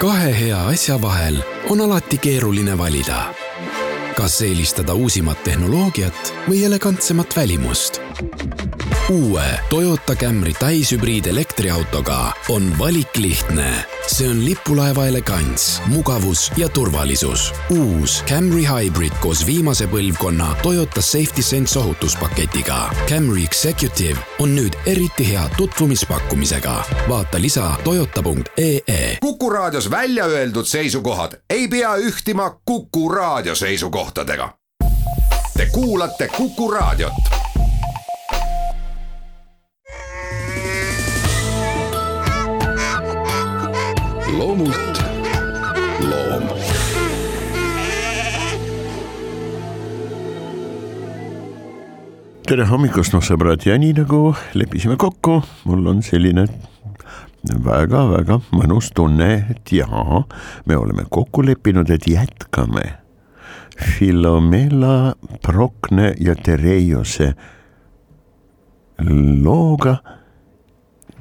kahe hea asja vahel on alati keeruline valida. kas eelistada uusimat tehnoloogiat või elegantsemat välimust? uue Toyota Camry täishübriidelektriautoga on valik lihtne. See on lipulaeva elegants, mugavus ja turvalisus. uus Camry Hybrid koos viimase põlvkonna Toyota Safety Sense ohutuspaketiga. Camry Executive on nüüd eriti hea tutvumispakkumisega. vaata lisa toyota.ee. kuku raadios välja öeldud seisukohad ei pea ühtima Kuku raadio seisukohtadega. Te kuulate Kuku raadiot loomult loom. tere hommikust, noh sõbrad ja nii nagu leppisime kokku, mul on selline väga-väga mõnus tunne, et jaa, me oleme kokku leppinud, et jätkame. Philomela Prokne ja Tereiose looga,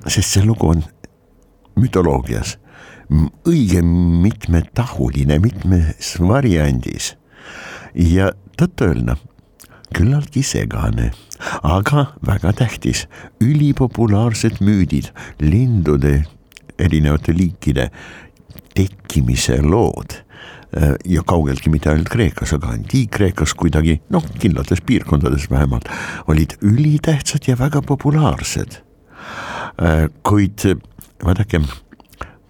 sest see lugu on mütoloogias õige mitmetahuline, mitmes variandis. Ja tõtt-öelda küllaltki segane, aga väga tähtis, ülipopulaarsed müüdid, lindude, erinevate liikide tekkimise lood. Ja kaugeltki mitte ainult Kreekas, aga Antiik-Kreekas kuidagi noh, kindlates piirkondades vähemalt olid ülitähtsad ja väga populaarsed. kuid vaadake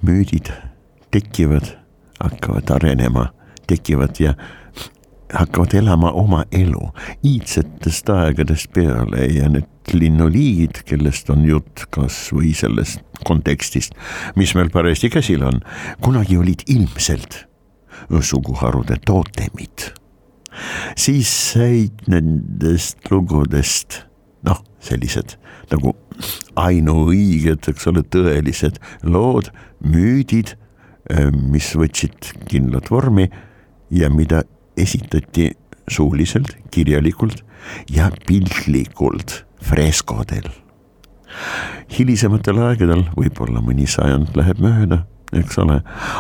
müüdid tekivad, hakkavad arenema, tekivad ja hakkavad elama oma elu iidsetest aegadest peale ja need linnuliigid, kellest on jutt kasvõi sellest kontekstist, mis meil parajasti käsil on, kunagi olid ilmselt suguharude tootemid. siis said nendest lugudest noh, sellised nagu ainuõiged, eks ole, tõelised lood, müüdid, eh, mis võtsid kindlat vormi ja mida esitati suuliselt, kirjalikult ja piltlikult freskodel. hilisematel aegadel, võib-olla mõni sajand läheb mööda, eks ole,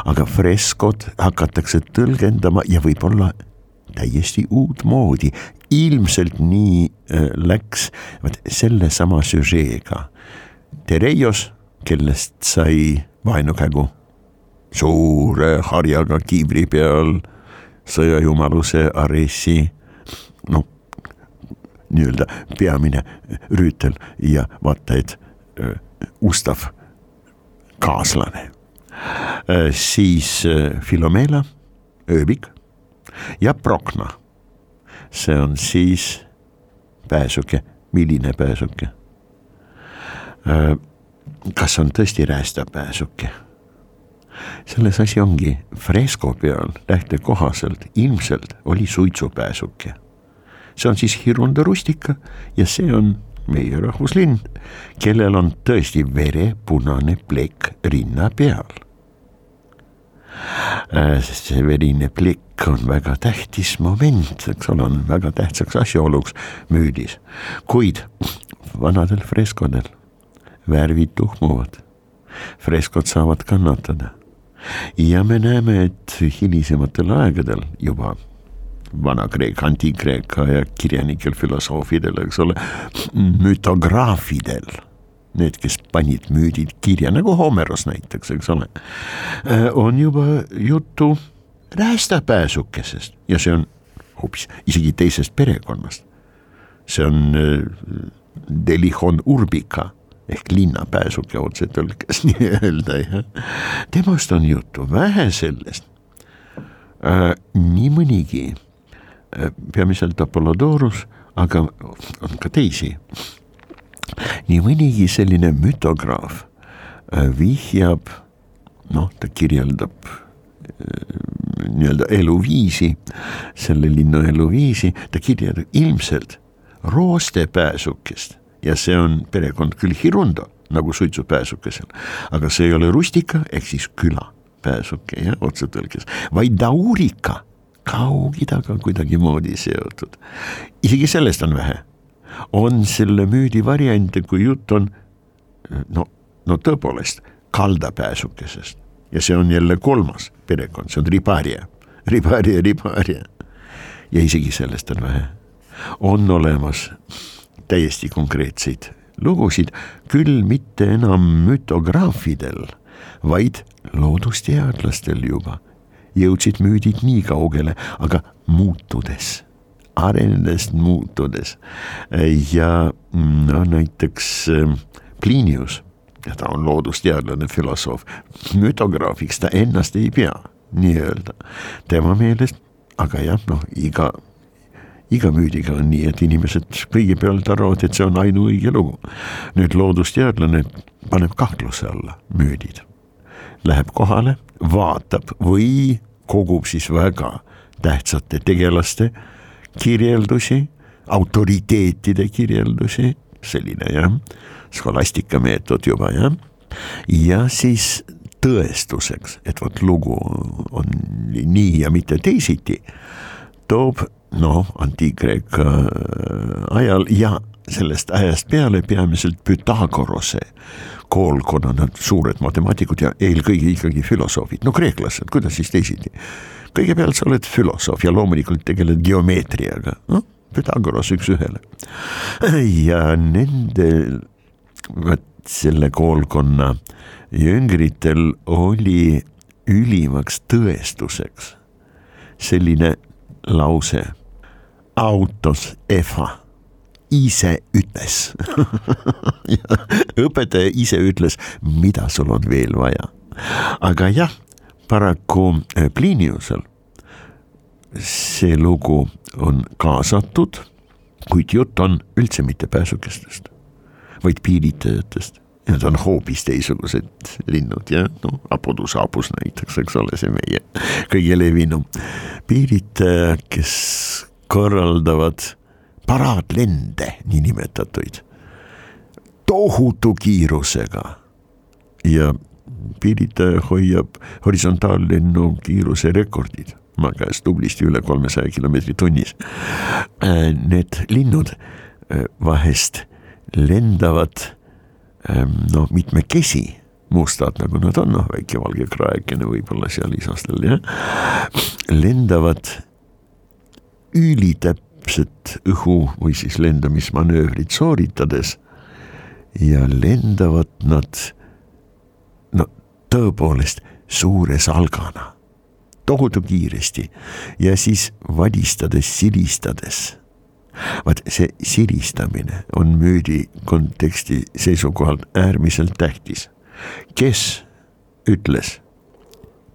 aga freskod hakatakse tõlgendama ja võib-olla täiesti uutmoodi, ilmselt nii äh, läks, vot sellesama süžeega. Tereios, kellest sai vaenukägu suure harjaga kiivri peal sõjajumaluse Aressi, noh, nii-öelda peamine rüütel ja vaata et äh, ustav kaaslane äh,. siis äh, Filomela, ööbik ja Prokna. see on siis pääsuke, milline pääsuke? Kas on tõesti räästapääsuke? selles asi ongi, fresko peal lähtekohaselt ilmselt oli suitsupääsuke. see on siis Hirundo rustika ja see on meie rahvuslind, kellel on tõesti verepunane plekk rinna peal see verine plekk on väga tähtis moment, eks ole, on väga tähtsaks asjaoluks müüdis, kuid vanadel freskodel värvid tuhmuvad, freskod saavad kannatada. Ja me näeme, et hilisematel aegadel juba Vana-Kreeka, Antiik-Kreeka ja kirjanikel, filosoofidel, eks ole, mütograafidel need, kes panid müüdid kirja nagu Homeros näiteks, eks ole, äh, on juba juttu räästapääsukesest ja see on hoopis isegi teisest perekonnast. see on äh, Delihon urbica ehk linnapääsuke otsetõlkes nii-öelda jah. temast on juttu, vähe sellest äh,. nii mõnigi äh,, peamiselt Apollodorus, aga on ka teisi nii mõnigi selline mütograaf äh, vihjab, noh, ta kirjeldab äh, nii-öelda eluviisi, selle linna eluviisi, ta kirjeldab ilmselt roostepääsukest ja see on perekond küll Hirundo nagu suitsupääsukesel, aga see ei ole rustika ehk siis külapääsuke jah, otsetõlkes, vaid daurika Kaug-Idaga kuidagimoodi seotud. isegi sellest on vähe on selle müüdi variante, kui jutt on no, no tõepoolest kaldapääsukesest, ja see on jälle kolmas perekond, see on ribaria, ribaria, ribaria. ja isegi sellest on vähe. on olemas täiesti konkreetseid lugusid, küll mitte enam mütograafidel, vaid loodusteadlastel juba jõudsid müüdid nii kaugele, aga muutudes, arenedes, muutudes. Ja no näiteks äh, Plinius, ta on loodusteadlane, filosoof, mütograafiks ta ennast ei pea nii-öelda, tema meelest, aga jah, noh, iga iga müüdiga on nii, et inimesed kõigepealt arvavad, et see on ainuõige lugu. nüüd loodusteadlane paneb kahtluse alla müüdid, läheb kohale, vaatab või kogub siis väga tähtsate tegelaste kirjeldusi, autoriteetide kirjeldusi, selline jah, skolastika meetod juba jah, ja siis tõestuseks, et vot lugu on nii ja mitte teisiti, toob noh, antiik-Kreeka äh, ajal ja sellest ajast peale peamiselt Pythagorase koolkonna, nad suured matemaatikud ja eelkõige ikkagi filosoofid, no kreeklased, kuidas siis teisiti. Kõigepealt sa oled filosoof ja loomulikult tegeled geomeetriaga, noh, Pythagoras üks-ühele. ja nende, vot selle koolkonna jüngritel oli ülimaks tõestuseks selline lause. autos EFA ise ütles õpetaja ise ütles, mida sul on veel vaja. aga jah, paraku eh, Pliniusel see lugu on kaasatud, kuid jutt on üldse mitte pääsukestest, vaid piiritajatest. Need on hoopis teisugused linnud ja noh, apodusaapus näiteks, eks ole, see meie kõige levinum. piiritaja, kes korraldavad paraadlende, niinimetatuid, tohutu kiirusega ja piiritaja hoiab horisontaallennu kiiruse rekordid maa käes tublisti üle kolmesaja kilomeetri tunnis. Äh, need linnud äh, vahest lendavad noh, mitmekesi mustad, nagu nad on, noh väike valge kraekene võib-olla seal isastel jah, lendavad ülitäpselt täpset õhu või siis lendamismanöövrit sooritades ja lendavad nad tõepoolest suure salgana, tohutu kiiresti ja siis vadistades, silistades. vaat see silistamine on müüdi konteksti seisukohalt äärmiselt tähtis. kes ütles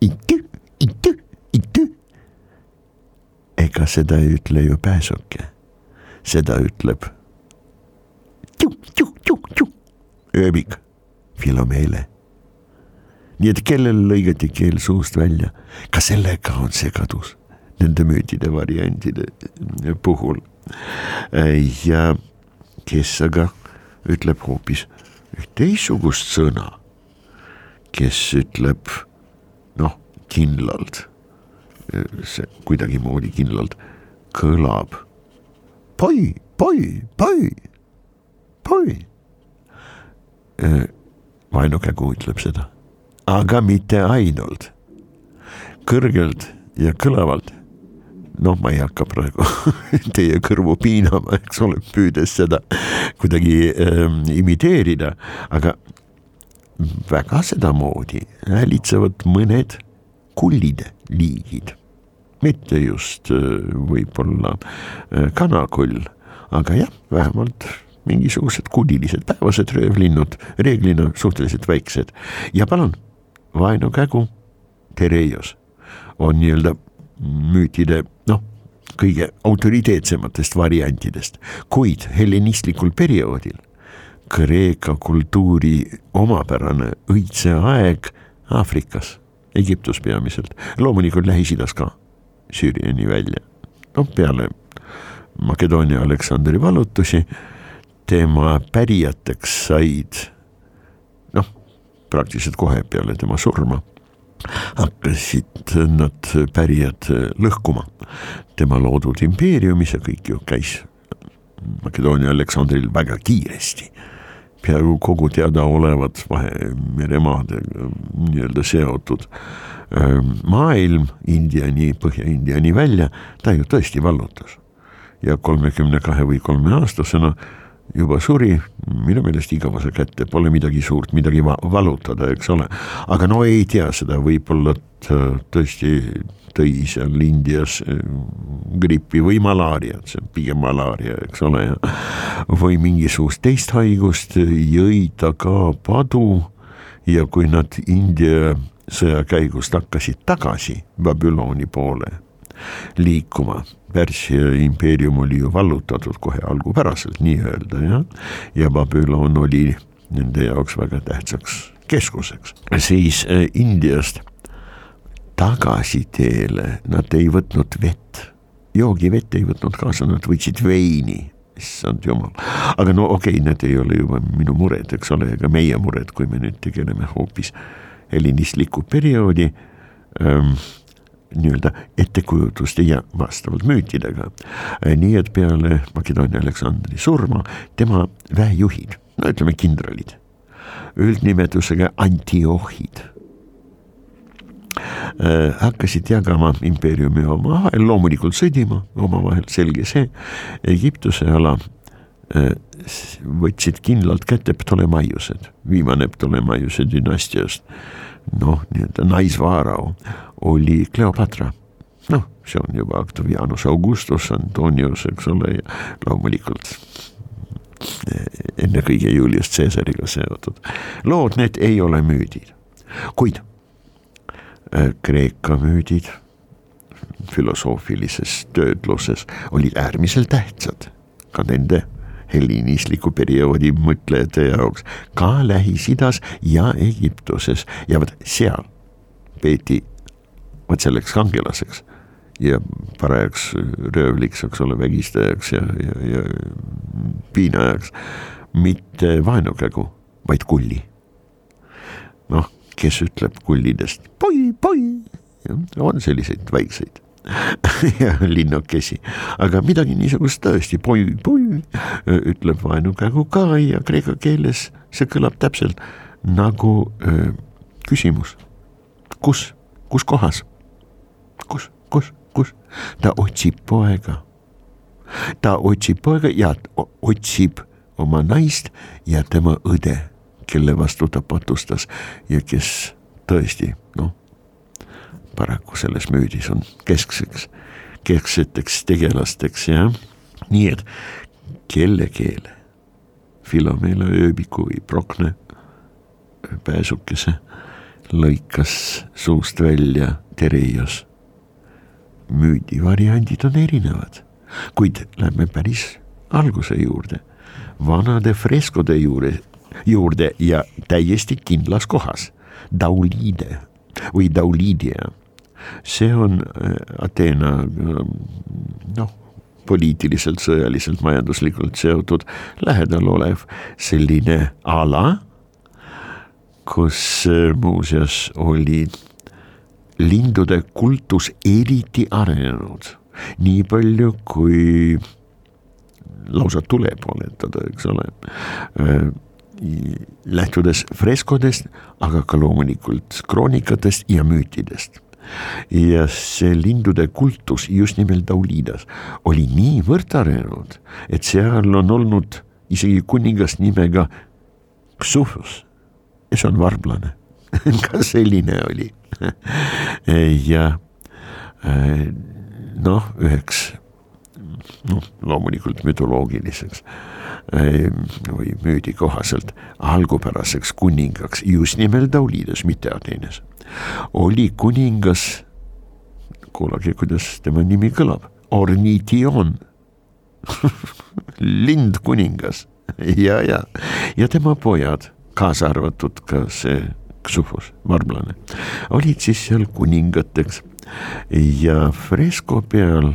itu, itu, itu ega seda ei ütle ju pääsuke, seda ütleb ööbik Filomeele. Nii et kellel lõigati keel suust välja, ka sellega on segadus nende müütide variantide puhul. ja kes aga ütleb hoopis teistsugust sõna, kes ütleb noh, kindlalt see kuidagimoodi kindlalt kõlab. poi, poi, poi, poi. vaenukägu ütleb seda, aga mitte ainult, kõrgelt ja kõlavalt. noh, ma ei hakka praegu teie kõrvu piinama, eks ole, püüdes seda kuidagi ähm, imiteerida, aga väga sedamoodi häälitsevad mõned kullid liigid. Mitte just äh, võib-olla äh, kanakull, aga jah, vähemalt mingisugused kudilised päevased röövlinnud, reeglina suhteliselt väiksed. Ja palun, vaenukägu, tereios on nii-öelda müütide noh, kõige autoriteetsematest variantidest, kuid hellenistlikul perioodil Kreeka kultuuri omapärane õitseaeg Aafrikas, Egiptus peamiselt, loomulikult Lähis-Idas ka Süüriani välja. noh, peale Makedoonia Aleksandri vallutusi tema pärijateks said praktiliselt kohe peale tema surma hakkasid nad pärijad lõhkuma tema loodud impeeriumis ja kõik ju käis Makedoonia Aleksandril väga kiiresti, peaaegu kogu teadaolevat Vahemeremaadega nii-öelda seotud maailm Indiani, Põhja-Indiani välja, ta ju tõesti vallutas. ja kolmekümne kahe või kolme aastasena juba suri, minu meelest igavese kätte, pole midagi suurt, midagi va valutada, eks ole. aga no ei tea seda, võib-olla tõesti tõi seal Indias äh, grippi või malaariat, see on pigem malaaria, eks ole, või mingisugust teist haigust, jõi ta ka padu ja kui nad India sõja käigust hakkasid tagasi Babyloni poole liikuma. Pärsia impeerium oli ju vallutatud kohe algupäraselt nii-öelda jah, ja Babylon oli nende jaoks väga tähtsaks keskuseks, siis äh, Indiast tagasiteele nad ei võtnud vett, joogivett ei võtnud kaasa, nad võtsid veini. Issand jumal, aga no okei okay,, need ei ole juba minu mured, eks ole, ega meie mured, kui me nüüd tegeleme hoopis helinistliku perioodi ähm, nii-öelda ettekujutuste ja vastavalt müütidega. nii et peale Makedoonia Aleksandri surma tema väejuhid, no ütleme kindralid, üldnimetusega antiohid Äh, hakkasid jagama impeeriumi omavahel, loomulikult sõdima omavahel, selge see. Egiptuse ala äh, võtsid kindlalt kätte Ptolemaiused, viimane Ptolemaiuse dünastiast. noh, nii-öelda naisvaarao oli Cleopatra, noh, see on juba Octavianus Augustus, Antonius, eks ole, ja loomulikult äh, ennekõike Julius Caesariga seotud. lood, need ei ole müüdid, kuid Äh, Kreeka müüdid filosoofilises töötluses olid äärmiselt tähtsad ka nende helliinistliku perioodi mõtlejate jaoks, ka Lähis-Idas ja Egiptuses ja vot seal peeti vot selleks kangelaseks ja parajaks röövliks, eks ole, vägistajaks ja, ja, ja piinajaks, mitte vaenukägu, vaid kulli. noh kes ütleb kullidest poi, poi, on selliseid väikseid ja linnukesi, aga midagi niisugust tõesti poi, poi! ütleb vaenukägu ka ja kreeka keeles see kõlab täpselt nagu öö, küsimus. kus, kus kohas, kus, kus, kus, ta otsib poega. ta otsib poega ja otsib oma naist ja tema õde kelle vastu ta patustas ja kes tõesti noh, paraku selles müüdis on keskseks, keskseteks tegelasteks jah, nii et kelle keele, Filomela ööbiku või Prokne pääsukese lõikas suust välja Tereios. Müüdi variandid on erinevad, kuid lähme päris alguse juurde, vanade freskode juurde juurde ja täiesti kindlas kohas. Daulide või Daulidia, see on äh, Ateena äh, noh, poliitiliselt, sõjaliselt, majanduslikult seotud lähedal olev selline ala, kus äh, muuseas oli lindude kultus eriti arenenud, nii palju kui lausa tuleb oletada, eks ole. Lähtudes freskodest, aga ka loomulikult kroonikatest ja müütidest. ja see lindude kultus just nimelt Daulidas oli niivõrd arenenud, et seal on olnud isegi kuningas nimega Xufus see on varblane. Ka selline oli ja äh, noh, üheks noh, loomulikult mütoloogiliseks või müüdi kohaselt algupäraseks kuningaks just nimelt Daulides, mitte Ateenas. oli kuningas, kuulake, kuidas tema nimi kõlab, Ornition lindkuningas ja, ja, ja tema pojad, kaasa arvatud ka see Ksufos, varblane, olid siis seal kuningateks ja fresko peal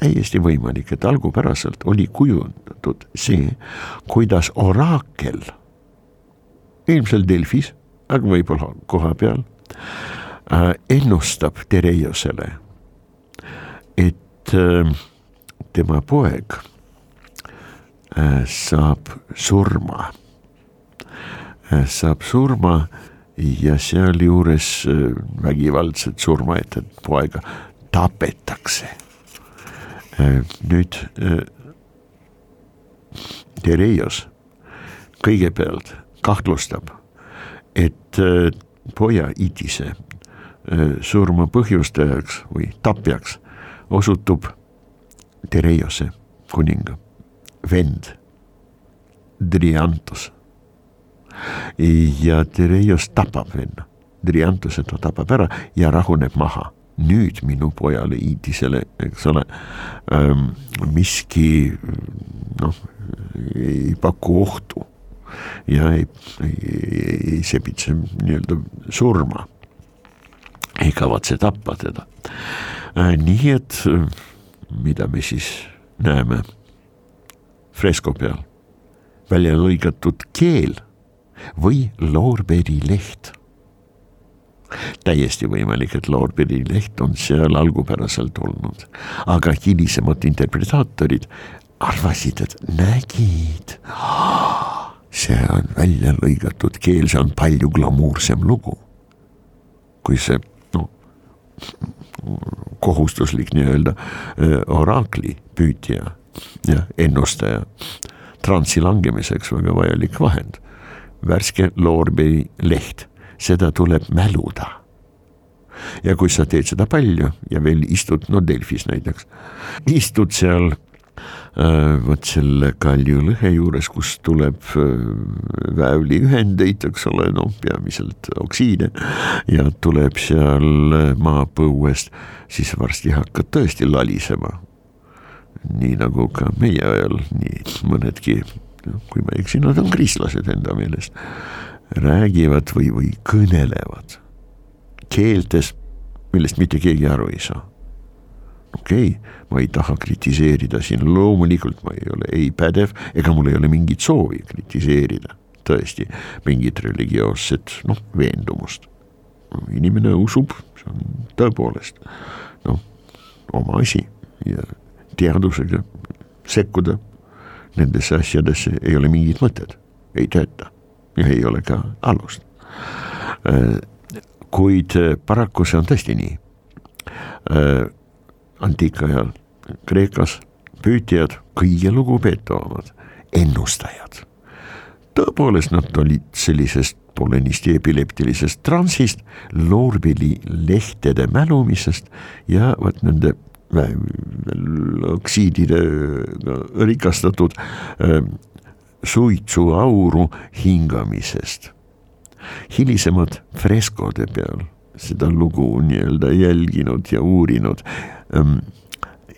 täiesti võimalik, et algupäraselt oli kujundatud see, kuidas oraakel, ilmselt Delfis, aga võib-olla koha peal äh,, ennustab Tereiosele, et äh, tema poeg äh, saab surma saab surma ja sealjuures vägivaldselt surmaetet poega tapetakse. nüüd Tereios kõigepealt kahtlustab, et poja Idise surma põhjustajaks või tapjaks osutub Tereiose kuninga vend Driantos. Ja Tereios tapab venna, Driantose ta tapab ära ja rahuneb maha. Nüüd minu pojale Iidisele, eks ole ähm,, miski noh, ei paku ohtu. Ja ei, ei, ei sebitse nii-öelda surma. ei kavatse tappa teda. Äh,. nii et mida me siis näeme? Fresko peal, välja lõigatud keel või loorberileht täiesti võimalik, et Lorbeeri leht on seal algupäraselt olnud, aga hilisemad interpretaatorid arvasid, et nägid, see on välja lõigatud keel, see on palju glamuursem lugu. kui see noh, kohustuslik nii-öelda oraakli püüdja ja ennustaja, transi langemiseks väga vajalik vahend, värske Lorbeeri leht seda tuleb mäluda. ja kui sa teed seda palju ja veel istud, no Delfis näiteks, istud seal äh, vot selle kaljulõhe juures, kus tuleb äh, väävliühendeid, eks ole, noh, peamiselt oksiide ja tuleb seal äh, maapõuest, siis varsti hakkad tõesti lalisema. nii nagu ka meie ajal, nii mõnedki, kui ma ei eksi, nad on kristlased enda meelest räägivad või, või kõnelevad keeltes, millest mitte keegi aru ei saa. okei okay,, ma ei taha kritiseerida siin, loomulikult ma ei ole ei pädev ega mul ei ole mingit soovi kritiseerida tõesti mingit religioosset noh, veendumust. inimene usub, see on tõepoolest noh, oma asi ja teadusega sekkuda nendesse asjadesse ei ole mingit mõtet, ei tööta ja ei ole ka alust. Äh, kuid äh, paraku see on tõesti nii. Äh, antiikajal Kreekas püüdjad kõige lugupeetavamad, ennustajad. tõepoolest, nad olid sellisest polenisti epileptilisest transist, loorbili lehtede mälumisest ja vot nende oksiididega rikastatud suitsuauru hingamisest. hilisemad freskode peal seda lugu nii-öelda jälginud ja uurinud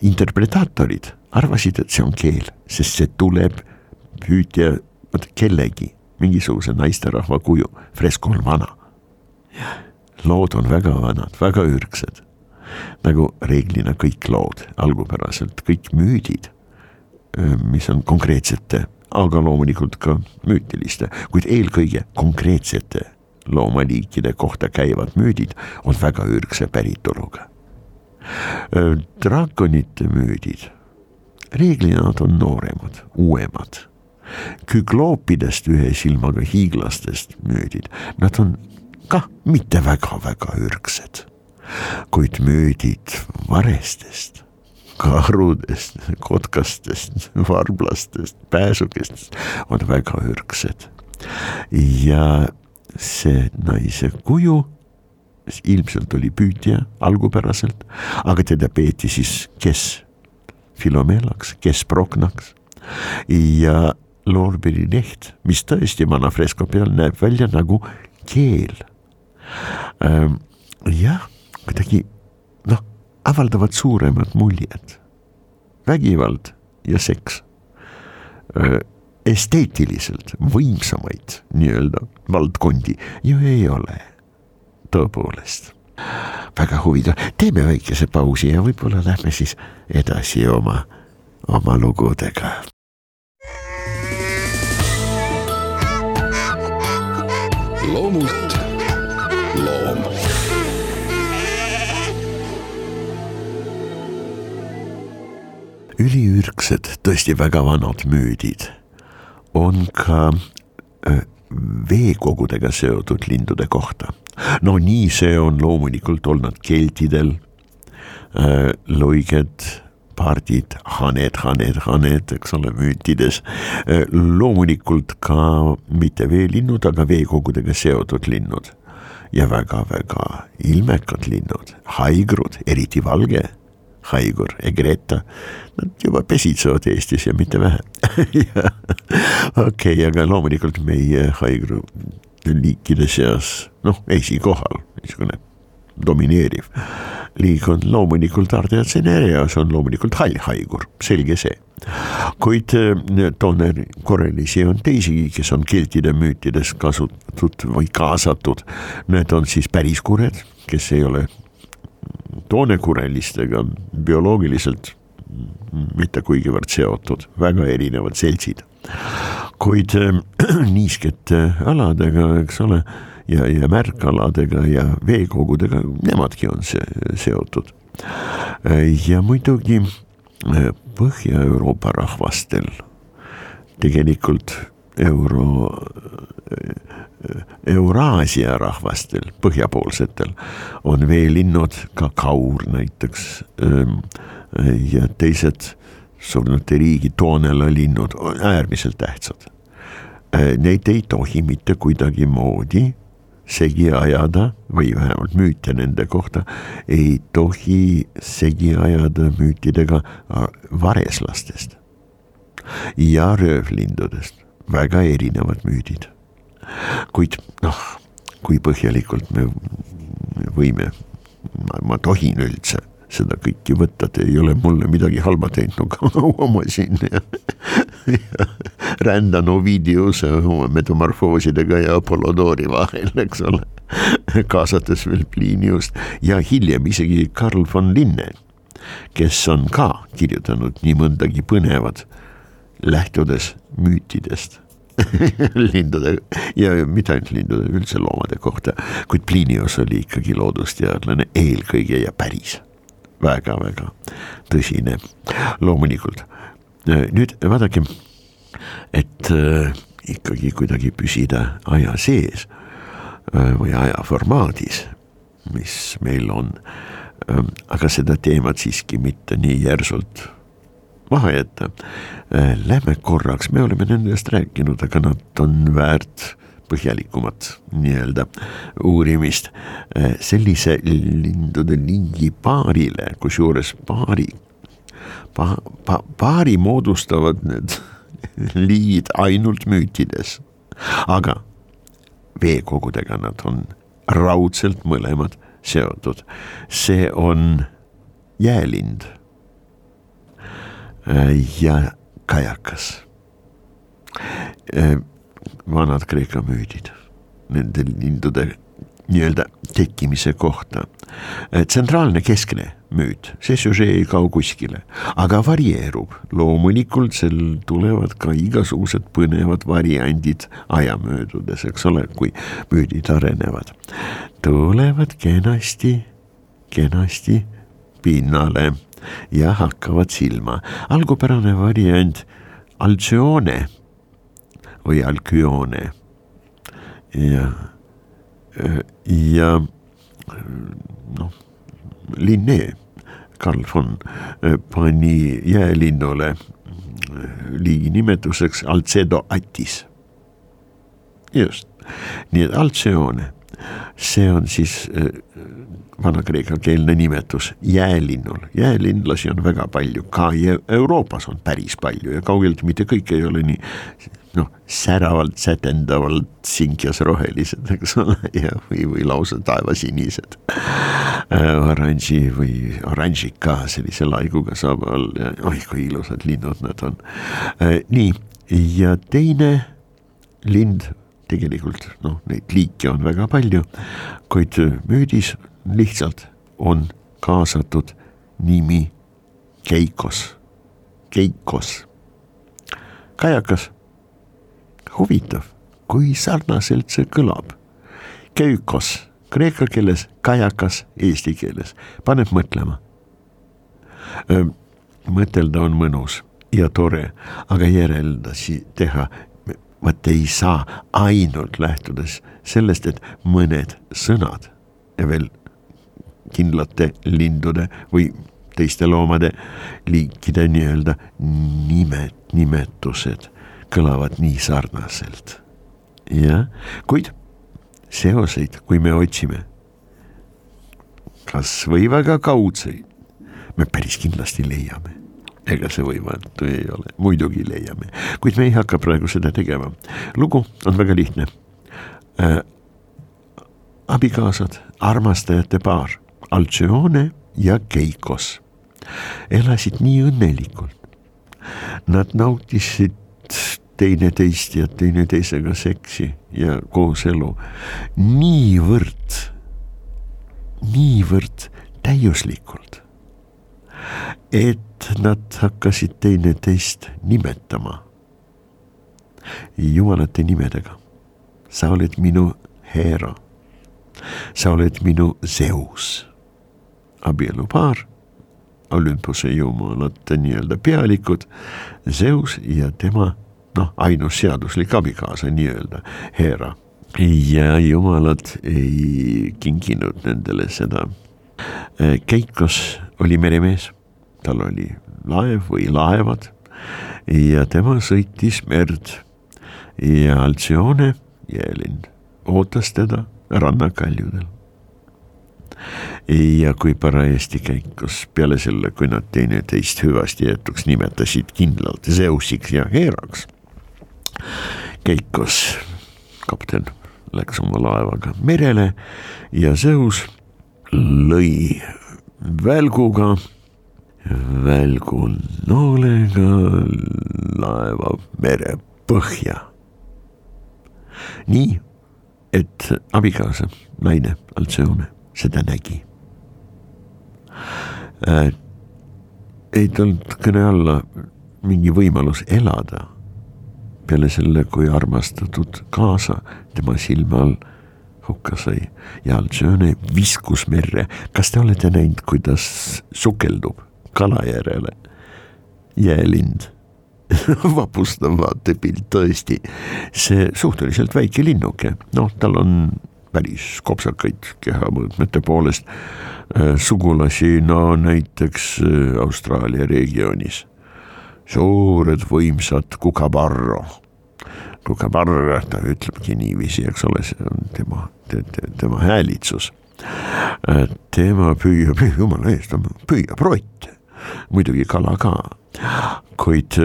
interpretaatorid arvasid, et see on keel, sest see tuleb püüdja, vot kellegi, mingisuguse naisterahva kuju, fresko on vana. lood on väga vanad, väga ürgsed, nagu reeglina kõik lood algupäraselt, kõik müüdid, mis on konkreetsete aga loomulikult ka müütiliste, kuid eelkõige konkreetsete loomaliikide kohta käivad müüdid on väga ürgse päritoluga. draakonite müüdid, reeglina nad on nooremad, uuemad. kükloopidest ühe silmaga hiiglastest müüdid, nad on kah mitte väga-väga ürgsed, kuid müüdid varestest karudest, kotkastest, varblastest, pääsukestest on väga ürgsed. ja see naise kuju ilmselt oli püüdja algupäraselt, aga teda peeti siis kes Filomelaks, kes Prognaks ja loorberi leht, mis tõesti vana fresko peal näeb välja nagu keel. Ehm, jah, kuidagi avaldavad suuremat muljet. vägivald ja seks esteetiliselt võimsamaid nii-öelda valdkondi ju ei ole, tõepoolest. väga huvitav, teeme väikese pausi ja võib-olla lähme siis edasi oma, oma lugudega. loomult loom üliürgsed, tõesti väga vanad müüdid on ka veekogudega seotud lindude kohta. no nii see on loomulikult olnud keltidel, luiged pardid, haned, haned, haned, eks ole, müütides. loomulikult ka mitte veelinnud, aga veekogudega seotud linnud ja väga-väga ilmekad linnud, haigrud, eriti valge haigur, Egreta. Nad juba pesitsevad Eestis ja mitte vähe okei okay,, aga loomulikult meie haigru liikide seas noh, esikohal niisugune domineeriv liig on loomulikult Ardea Cinerea, see on loomulikult hall haigur, selge see. kuid toone korralisi on teisigi, kes on keltide müütides kasutatud või kaasatud. Need on siis päriskured, kes ei ole toonekurelistega bioloogiliselt mitte kuigivõrd seotud, väga erinevad seltsid. kuid äh, niiskete aladega, eks ole, ja, ja märkaladega ja veekogudega, nemadki on see seotud. ja muidugi äh, Põhja-Euroopa rahvastel tegelikult euro Euraasia rahvastel, põhjapoolsetel, on veelinnud, ka kaur näiteks ähm, ja teised surnute riigi toonela linnud on äärmiselt tähtsad. Äh, neid ei tohi mitte kuidagimoodi segi ajada või vähemalt müüte nende kohta ei tohi segi ajada müütidega äh, vareslastest ja röövlindudest, väga erinevad müüdid kuid noh, kui põhjalikult me võime, ma tohin üldse seda kõike võtta, te ei ole mulle midagi halba teinud, no kaua ma siin ja, ja rändan Ovidiuse oma metamorfoosidega ja Apollodori vahel, eks ole. kaasates veel Pliniust ja hiljem isegi Karl von Linne, kes on ka kirjutanud nii mõndagi põnevat, lähtudes müütidest. Lindude ja mitte ainult lindude, üldse loomade kohta, kuid Plinius oli ikkagi loodusteadlane eelkõige ja päris. Väga-väga tõsine, loomulikult. nüüd vaadake, et äh, ikkagi kuidagi püsida aja sees äh, või aja formaadis, mis meil on. Äh,, aga seda teemat siiski mitte nii järsult maha jätta. Äh, lähme korraks, me oleme nendest rääkinud, aga nad on väärt põhjalikumat nii-öelda uurimist. Äh, sellise lindude lingi paarile, kusjuures paari pa,, pa, paari moodustavad need liigid ainult müütides, aga veekogudega nad on raudselt mõlemad seotud, see on jäälind ja kajakas. Äh, vanad Kreeka müüdid, nende lindude nii-öelda tekkimise kohta. Äh, tsentraalne keskne müüt, see süžee ei kao kuskile, aga varieerub, loomulikult seal tulevad ka igasugused põnevad variandid aja möödudes, eks ole, kui müüdid arenevad. tulevad kenasti, kenasti pinnale ja hakkavad silma. algupärane variant Alcione või Alcyone ja, ja noh, Linné, Karl von pani jäälinnule liigi nimetuseks Alcedo Attis. just, nii et Alcione, see on siis vana-kreeka keelne nimetus jäälinnul, jäälinlasi on väga palju, ka Euroopas on päris palju ja kaugeltki mitte kõik ei ole nii noh, säravalt, sätendavalt sinkjasrohelised, eks ole, ja, või, või lausa taevasinised äh,. oranži või oranžika sellise laiguga saab olla, oi kui ilusad linnud nad on äh,. nii, ja teine lind tegelikult noh, neid liike on väga palju, kuid müüdis lihtsalt on kaasatud nimi Keikos, Keikos. kajakas, huvitav, kui sarnaselt see kõlab. Keikos kreeka keeles, kajakas eesti keeles, paneb mõtlema. mõtelda on mõnus ja tore, aga järeldusi teha vaat ei saa ainult lähtudes sellest, et mõned sõnad ja veel kindlate lindude või teiste loomade liikide nii-öelda nimed, nimetused kõlavad nii sarnaselt. jah, kuid seoseid, kui me otsime, kas või väga kaudseid, me päris kindlasti leiame ega see võimatu ei ole, muidugi leiame, kuid me ei hakka praegu seda tegema. lugu on väga lihtne äh,. abikaasad, armastajate paar, Alcione ja Keikos elasid nii õnnelikult. Nad nautisid teineteist ja teineteisega seksi ja kooselu niivõrd, niivõrd täiuslikult, et nad hakkasid teineteist nimetama jumalate nimedega. sa oled minu Hera, sa oled minu Zeus, abielupaar Olümpuse jumalate nii-öelda pealikud, Zeus ja tema noh, ainus seaduslik abikaasa nii-öelda, Hera. ja jumalad ei kinkinud nendele seda. Keikos oli meremees, tal oli laev või laevad. Ja tema sõitis merd. Ja Altsione, jäälind, ootas teda rannakaljudel ja kui parajasti käikus peale selle, kui nad teineteist hüvasti jätuks nimetasid kindlalt Zeusiks ja Heraks. käikus kapten läks oma laevaga merele ja Zeus lõi välguga, välgu noolega laeva merepõhja. nii, et abikaasa, naine Altsione seda nägi äh,. ei tulnud kõne alla mingi võimalus elada peale selle, kui armastatud kaasa tema silme all hukka sai ja Alcione viskus merre. kas te olete näinud, kuidas sukeldub kala järele jäälind vapustav vaatepilt tõesti, see suhteliselt väike linnuke, noh, tal on päris kopsakaid kehamõõtmete poolest äh, sugulasi, no näiteks äh, Austraalia regioonis. suured võimsad kukabarro, kukabarro, ta ütlebki niiviisi, eks ole, see on tema te,, te, tema häälitsus. Äh, tema püüab, jumala eest, püüab rotte, muidugi kala ka kuid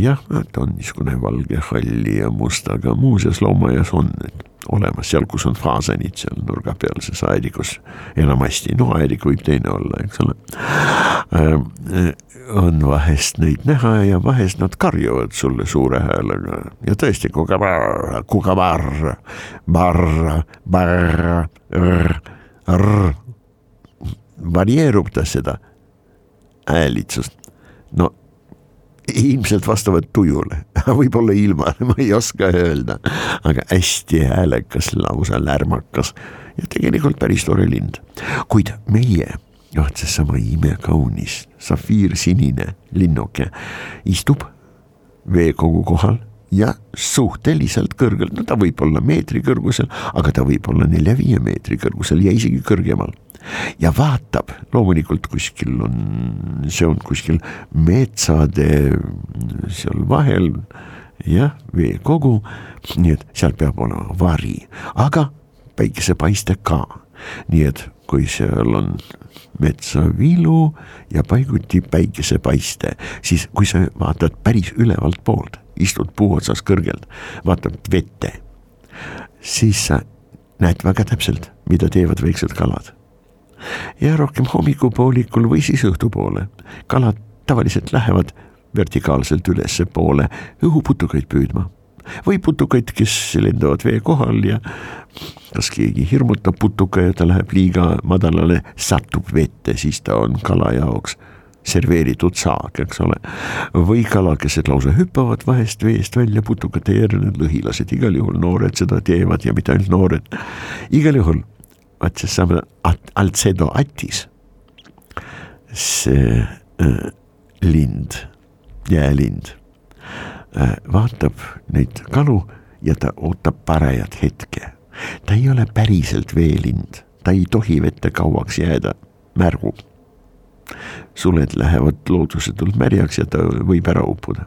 jah, ta on niisugune valge, halli ja mustaga, muuseas loomaaias on need olemas seal, kus on faasanid seal nurga peal, see saedikus enamasti, no aedik võib teine olla, eks ole äh,. on vahest neid näha ja vahest nad karjuvad sulle suure häälega ja tõesti, kukabarr, kukabarr, barr, barr, rr, rr. varieerub ta seda häälitsust, no ilmselt vastavalt tujule, võib-olla ilma, ma ei oska öelda, aga hästi häälekas, lausa lärmakas ja tegelikult päris tore lind. kuid meie, noh, seesama imekaunis safiirsinine linnuke istub veekogu kohal ja suhteliselt kõrgelt, no ta võib olla meetri kõrgusel, aga ta võib olla nelja-viie meetri kõrgusel ja isegi kõrgemal ja vaatab, loomulikult kuskil on, see on kuskil metsade seal vahel, jah, veekogu, nii et seal peab olema vari, aga päikesepaiste ka, nii et kui seal on metsavilu ja paiguti päikesepaiste, siis kui sa vaatad päris ülevalt poolt, istud puu otsas kõrgelt, vaatad vette, siis sa näed väga täpselt, mida teevad väiksed kalad ja rohkem hommikupoolikul või siis õhtupoole. kalad tavaliselt lähevad vertikaalselt ülespoole õhuputukaid püüdma või putukaid, kes lendavad vee kohal ja kas keegi hirmutab putuka ja ta läheb liiga madalale, satub vette, siis ta on kala jaoks serveeritud saak, eks ole. või kalakesed lausa hüppavad vahest veest välja putukate järele, lõhilased igal juhul, noored seda teevad ja mitte ainult noored. igal juhul vaat seesama Alcedo Attis, see äh, lind, jäälind äh, vaatab neid kalu ja ta ootab parajat hetke. ta ei ole päriselt veelind, ta ei tohi vette kauaks jääda, märgub. suled lähevad loodusetult märjaks ja ta võib ära uppuda.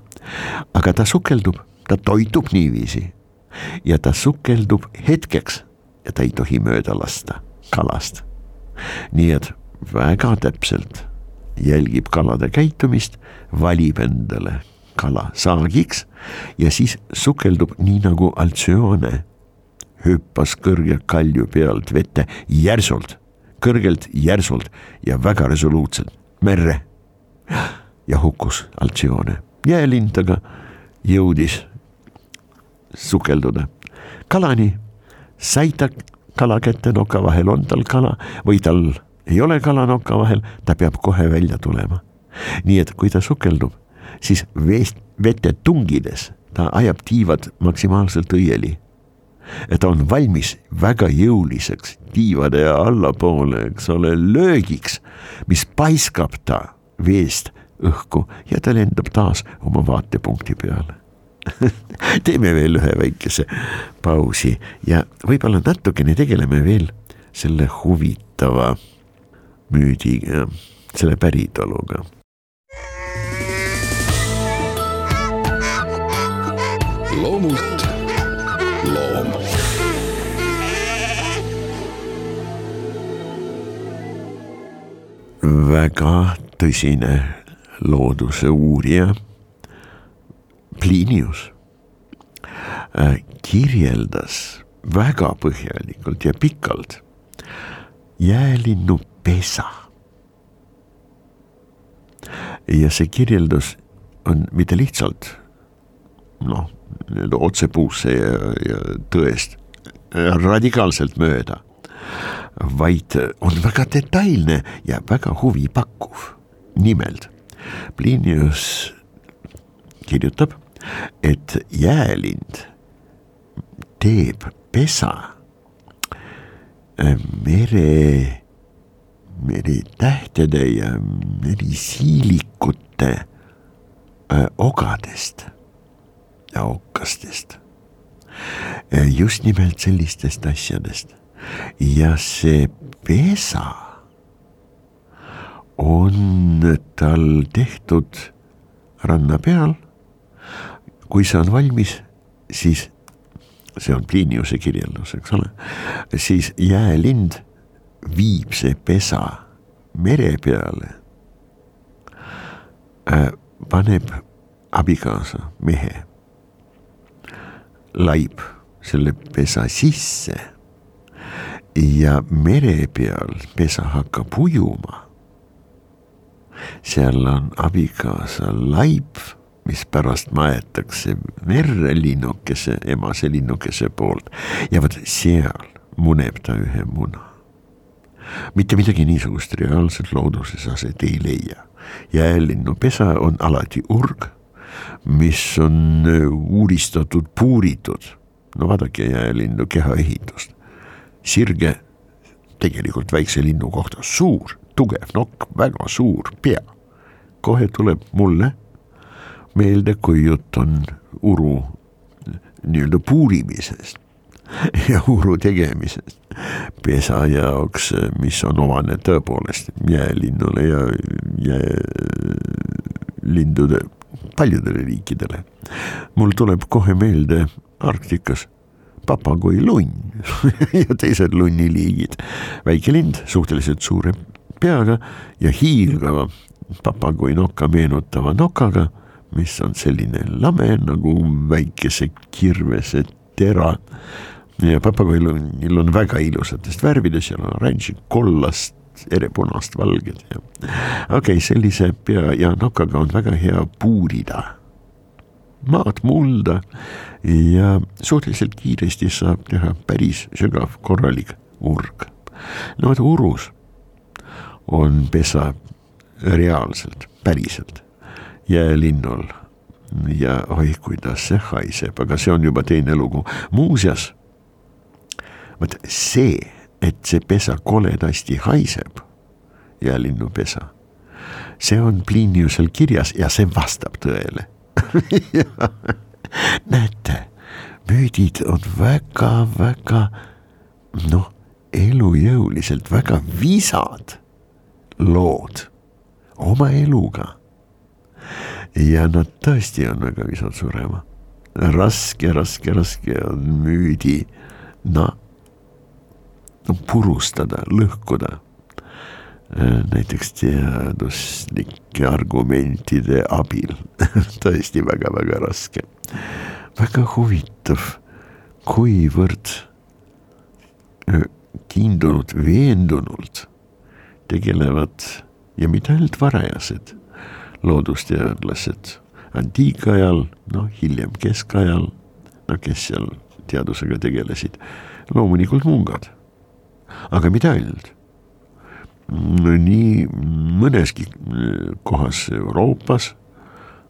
aga ta sukeldub, ta toitub niiviisi ja ta sukeldub hetkeks ja ta ei tohi mööda lasta kalast. nii et väga täpselt jälgib kalade käitumist, valib endale kala saagiks ja siis sukeldub nii nagu Altsione. hüppas kõrge kalju pealt vette järsult, kõrgelt järsult ja väga resoluutselt merre. ja hukkus Altsione, jäälind aga jõudis sukelduda kalani, sai ta kala kätte noka vahel, on tal kala või tal ei ole kala noka vahel, ta peab kohe välja tulema. nii et kui ta sukeldub, siis veest, vette tungides ta ajab tiivad maksimaalselt õieli. ta on valmis väga jõuliseks tiivade allapoole, eks ole, löögiks, mis paiskab ta veest õhku ja ta lendab taas oma vaatepunkti peale teeme veel ühe väikese pausi ja võib-olla natukene tegeleme veel selle huvitava müüdiga, selle päritoluga. loomult loom. väga tõsine looduse uurija Plinius äh, kirjeldas väga põhjalikult ja pikalt jäälinnu pesa. ja see kirjeldus on mitte lihtsalt noh, nii-öelda otsepuusse ja, ja tõest radikaalselt mööda, vaid on väga detailne ja väga huvipakkuv. nimelt Plinius kirjutab et jäälind teeb pesa mere, meretähtede ja merisiilikute äh, ogadest ja okkastest. Äh, just nimelt sellistest asjadest ja see pesa on tal tehtud ranna peal kui see on valmis, siis see on Pliniuse kirjeldus, eks ole, siis jäälind viib see pesa mere peale äh,, paneb abikaasa mehe, laib selle pesa sisse ja mere peal pesa hakkab ujuma. seal on abikaasa laip mis pärast maetakse merre linnukese, emase linnukese poolt ja vot seal muneb ta ühe muna. mitte midagi niisugust reaalselt looduses aset ei leia. jäälinnupesa on alati urg, mis on äh, uuristatud, puuritud. no vaadake jäälinnu kehaehitust. sirge tegelikult väikse linnu kohta suur, tugev nokk, väga suur pea. kohe tuleb mulle meelde, kui jutt on uru nii-öelda puurimisest ja uru tegemisest pesa jaoks, mis on omane tõepoolest jäälinnule ja jäälindude paljudele liikidele. mul tuleb kohe meelde Arktikas papagoi lunn ja teised lunniliigid. väike lind, suhteliselt suure peaga ja hiilgava papagoi nokka meenutava nokaga mis on selline lame nagu väikese kirvese tera. ja papagoilil on väga ilusatest värvidest, seal on oranži, kollast, erepunast, valged ja okei okay,, sellise pea ja nokaga on väga hea puurida maad mulda ja suhteliselt kiiresti saab teha päris sügav korralik urg. no vot urus on pesa reaalselt, päriselt jäälinnul ja oi, kuidas see haiseb, aga see on juba teine lugu. muuseas, vot see, et see pesa koledasti haiseb, jäälinnupesa, see on Pliniusel kirjas ja see vastab tõele näete, müüdid on väga-väga noh, elujõuliselt väga visad lood oma eluga. Ja nad tõesti on väga visad surema. raske, raske, raske on müüdi, no, no purustada, lõhkuda näiteks teaduslike argumentide abil tõesti väga-väga raske. väga huvitav, kuivõrd kiindunud, veendunult tegelevad ja mitte ainult varajased loodusteadlased, antiikajal, noh hiljem keskajal, no kes seal teadusega tegelesid, loomulikult mungad, aga mitte ainult nii mõneski kohas Euroopas,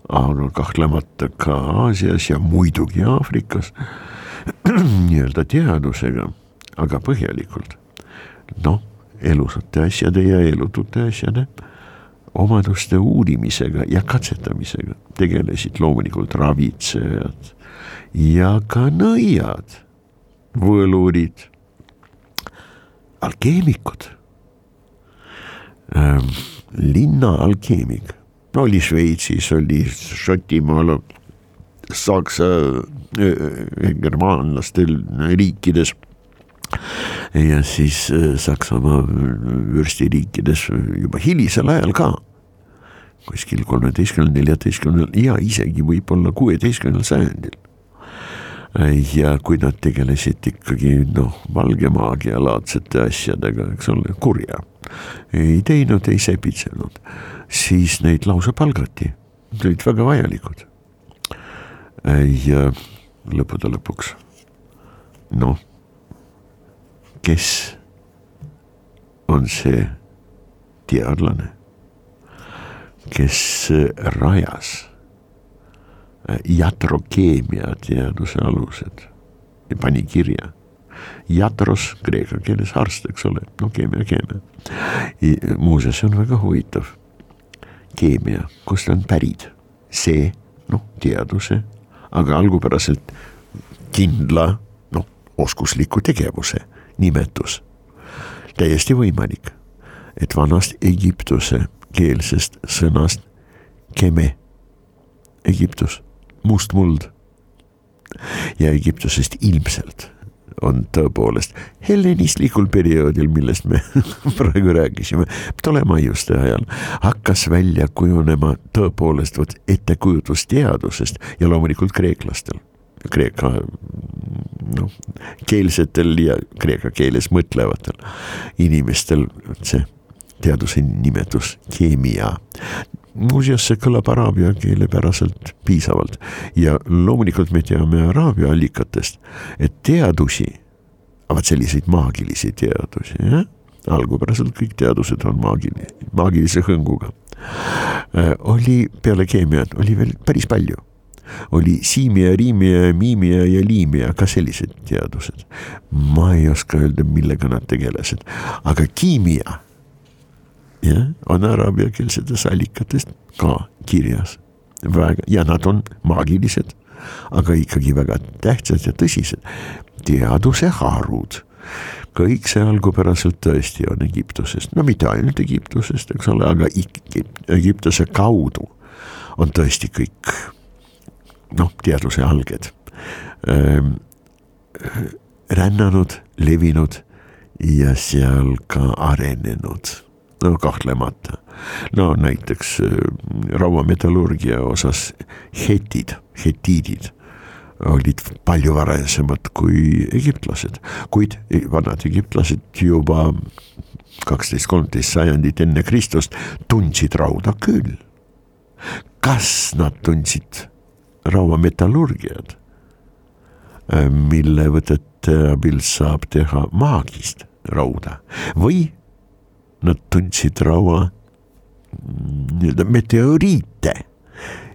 aga kahtlemata ka Aasias ja muidugi Aafrikas nii-öelda teadusega, aga põhjalikult. noh, elusate asjade ja elutute asjade omaduste uurimisega ja katsetamisega tegelesid loomulikult ravitsejad ja ka nõiad, võlurid, alkeemikud. Ähm, linna alkeemik, oli Šveitsis, oli Šotimaal, Saksa äh,, germaanlastel riikides. Ja siis Saksamaa vürstiriikides juba hilisel ajal ka, kuskil kolmeteistkümnendal, neljateistkümnendal ja isegi võib-olla kuueteistkümnendal sajandil. Ja kui nad tegelesid ikkagi noh, valge maagia laadsete asjadega, eks ole, kurja, ei teinud, ei sepitsenud, siis neid lausa palgati, nad olid väga vajalikud. ja lõppude lõpuks, noh, kes on see teadlane, kes rajas jatrokeemia teaduse alused ja pani kirja. Jatros kreeka keeles arst, eks ole, no keemia, keemia. muuseas, see on väga huvitav. keemia, kust on pärit, see noh, teaduse, aga algupäraselt kindla noh, oskusliku tegevuse nimetus. täiesti võimalik, et vanast Egiptuse keelsest sõnast keme, Egiptus must muld. ja Egiptusest ilmselt on tõepoolest hellenistlikul perioodil, millest me praegu rääkisime, Ptolemaiuste ajal hakkas välja kujunema tõepoolest vot ettekujutus teadusest ja loomulikult kreeklastel. Kreeka noh, keelsetel ja kreeka keeles mõtlevatel inimestel see teaduse nimetus keemia muuseas, see kõlab araabia keele päraselt piisavalt ja loomulikult me teame araabia allikatest, et teadusi, vaat selliseid maagilisi teadusi, jah, algupäraselt kõik teadused on maagilise, maagilise hõnguga äh,. oli peale keemiat, oli veel päris palju oli siimia, riimia, miimia ja liimia, ka sellised teadused. ma ei oska öelda, millega nad tegelesid, aga kiimia jah, on araabiakeelsetes allikates ka kirjas. väga, ja nad on maagilised, aga ikkagi väga tähtsad ja tõsised. teaduse harud, kõik see algupäraselt tõesti on Egiptusest, no mitte ainult Egiptusest, eks ole, aga Egiptuse kaudu on tõesti kõik noh, teaduse alged ähm, rännanud, levinud ja seal ka arenenud kahtlemata. no näiteks äh, rauametallurgia osas hetid, hetiidid olid palju varasemad kui egiptlased, kuid vanad egiptlased juba kaksteist, kolmteist sajandit enne Kristust tundsid rauda küll. kas nad tundsid rauametallurgiat, äh, mille võtete abil saab teha maagist rauda või nad tundsid raua nii-öelda meteoriite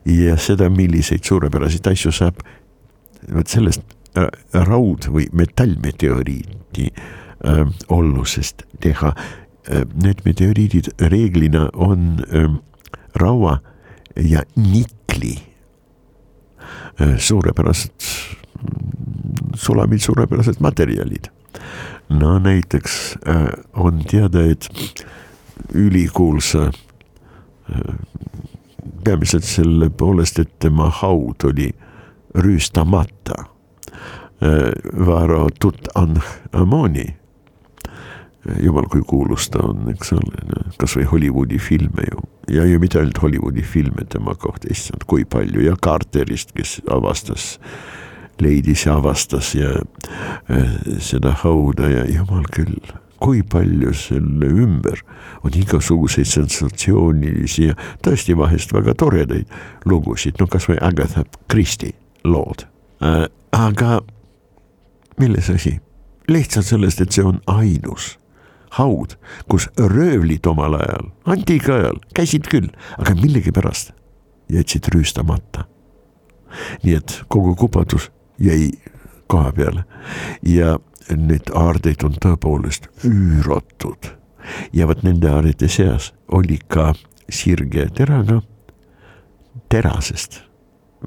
ja seda, milliseid suurepäraseid asju saab vot sellest äh, raud- või metallmeteoriidi äh, ollusest teha äh,. Need meteoriidid reeglina on äh, raua ja nikli suurepärased sulamid, suurepärased materjalid. No näiteks on teada, et ülikuulsa peamiselt selle poolest, et tema haud oli rüüstamata. Varo Tutankhamoni jumal, kui kuulus ta on, eks ole, kasvõi Hollywoodi filme ju. Ja ju mitte ainult Hollywoodi filme tema kohta, issand, kui palju. Ja Carterist, kes avastas, leidis ja avastas ja äh, seda hauda ja jumal küll, kui palju selle ümber on igasuguseid sensatsioonilisi ja tõesti vahest väga toredaid lugusid, no kasvõi Agatha Christie lood äh,. aga milles asi? lihtsalt sellest, et see on ainus haud, kus röövlid omal ajal, antiika ajal käisid küll, aga millegipärast jätsid rüüstamata. nii et kogu kupadus jäi koha peale ja neid aardeid on tõepoolest üüratud ja vot nende aarete seas oli ka sirge teraga terasest,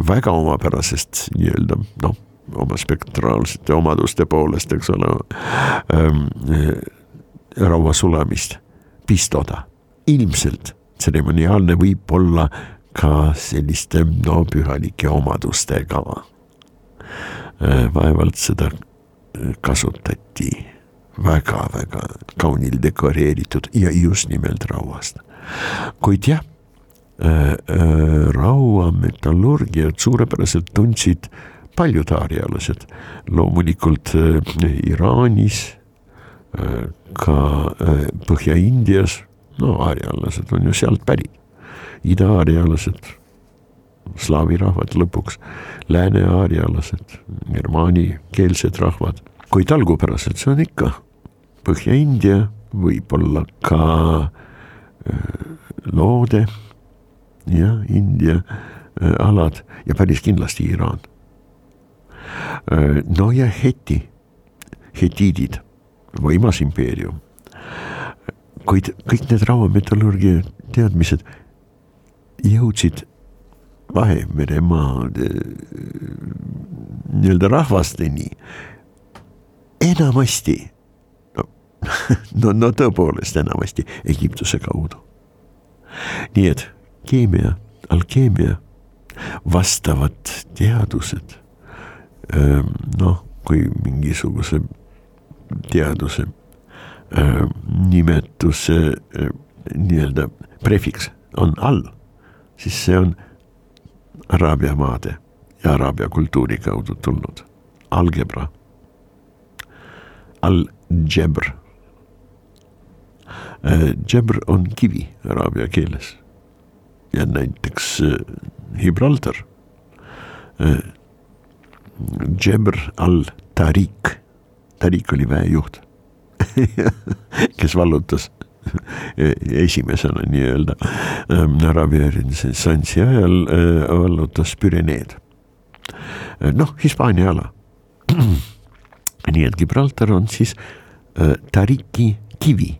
väga omapärasest nii-öelda noh, oma spektraalsete omaduste poolest, eks ole ähm, raua sulamist pistoda. ilmselt tseremoniaalne võib olla ka selliste no pühalike omadustega. Äh, vaevalt seda kasutati väga-väga kaunil dekoreeritud ja just nimelt rauast. kuid jah äh,, äh, raua metallurgiat suurepäraselt tundsid paljud aarialased, loomulikult äh, Iraanis äh,, ka äh, Põhja-Indias, no aarialased on ju sealt pärit, ida-aarialased, slaavi rahvad lõpuks, lääne-aarialased, germaanikeelsed rahvad, kuid algupäraselt see on ikka Põhja-India, võib-olla ka äh, loode ja India äh, alad ja päris kindlasti Iraan. no ja Heti, hetiidid võimas impeerium. kuid kõik need rauametallurgia teadmised jõudsid Vahemeremaa nii-öelda rahvasteni enamasti, no, no, no tõepoolest enamasti Egiptuse kaudu. nii et keemia, alkeemia, vastavad teadused, noh, kui mingisuguse teaduse äh, nimetuse äh, nii-öelda prefiks on all, siis see on Araabia maade ja araabia kultuuri kaudu tulnud algebra, al-jebr. Jebr on kivi araabia keeles ja näiteks Gibraltar. Jebr al-Tariq Tarik oli väejuht kes vallutas esimesena nii-öelda ähm, Araabia renessansi ajal äh, vallutas Püreneed. Äh, noh, Hispaania ala. nii et Gibraltar on siis äh, Tariki kivi,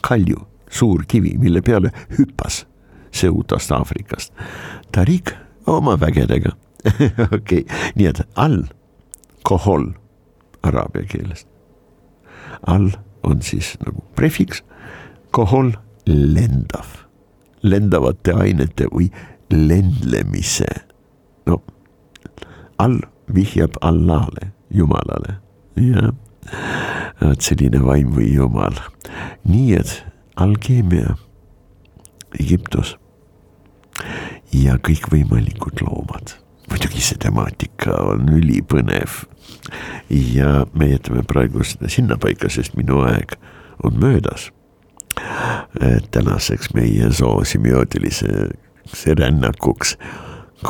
kalju, suur kivi, mille peale hüppas Seutast Aafrikast. Tarik oma vägedega okei okay., nii et all kohol araabia keelest. all on siis nagu prefiks, kohol lendav, lendavate ainete või lendlemise. no all vihjab Allahle, Jumalale, jah. vot selline vaim või Jumal. nii et alkeemia, Egiptus ja kõikvõimalikud loomad muidugi see temaatika on ülipõnev ja me jätame praegu seda sinnapaika, sest minu aeg on möödas. Tänaseks meie zoosemiootiliseks rännakuks,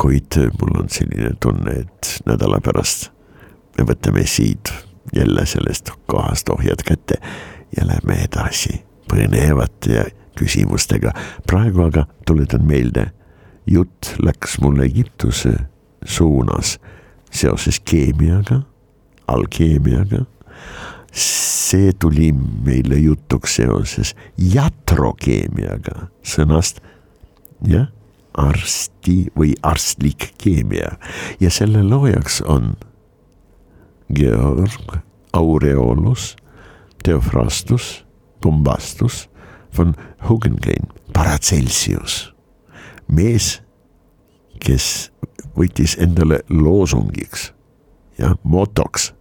kuid mul on selline tunne, et nädala pärast me võtame siit jälle sellest kohast ohjad kätte ja lähme edasi põnevate küsimustega. praegu aga tuletan meelde, jutt läks mul Egiptuse suunas seoses keemiaga alkeemiaga. See tuli meile jutuks seoses jatrokeemiaga, sõnast jah, arsti või arstlik keemia ja selle loojaks on Georg Aureolus Theophrastus Bombastus von Hugengein, Paracelsius, mees, kes võttis endale loosungiks ja motoks.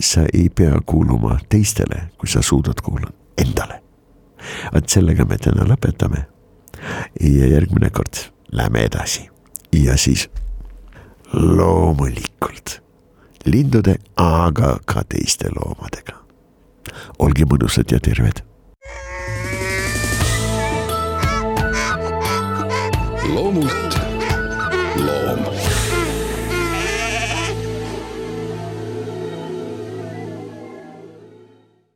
Sa ei pea kuuluma teistele, kui sa suudad kuulata endale. vot sellega me täna lõpetame. ja järgmine kord lähme edasi ja siis loomulikult lindude, aga ka teiste loomadega. olge mõnusad ja terved. loomult loom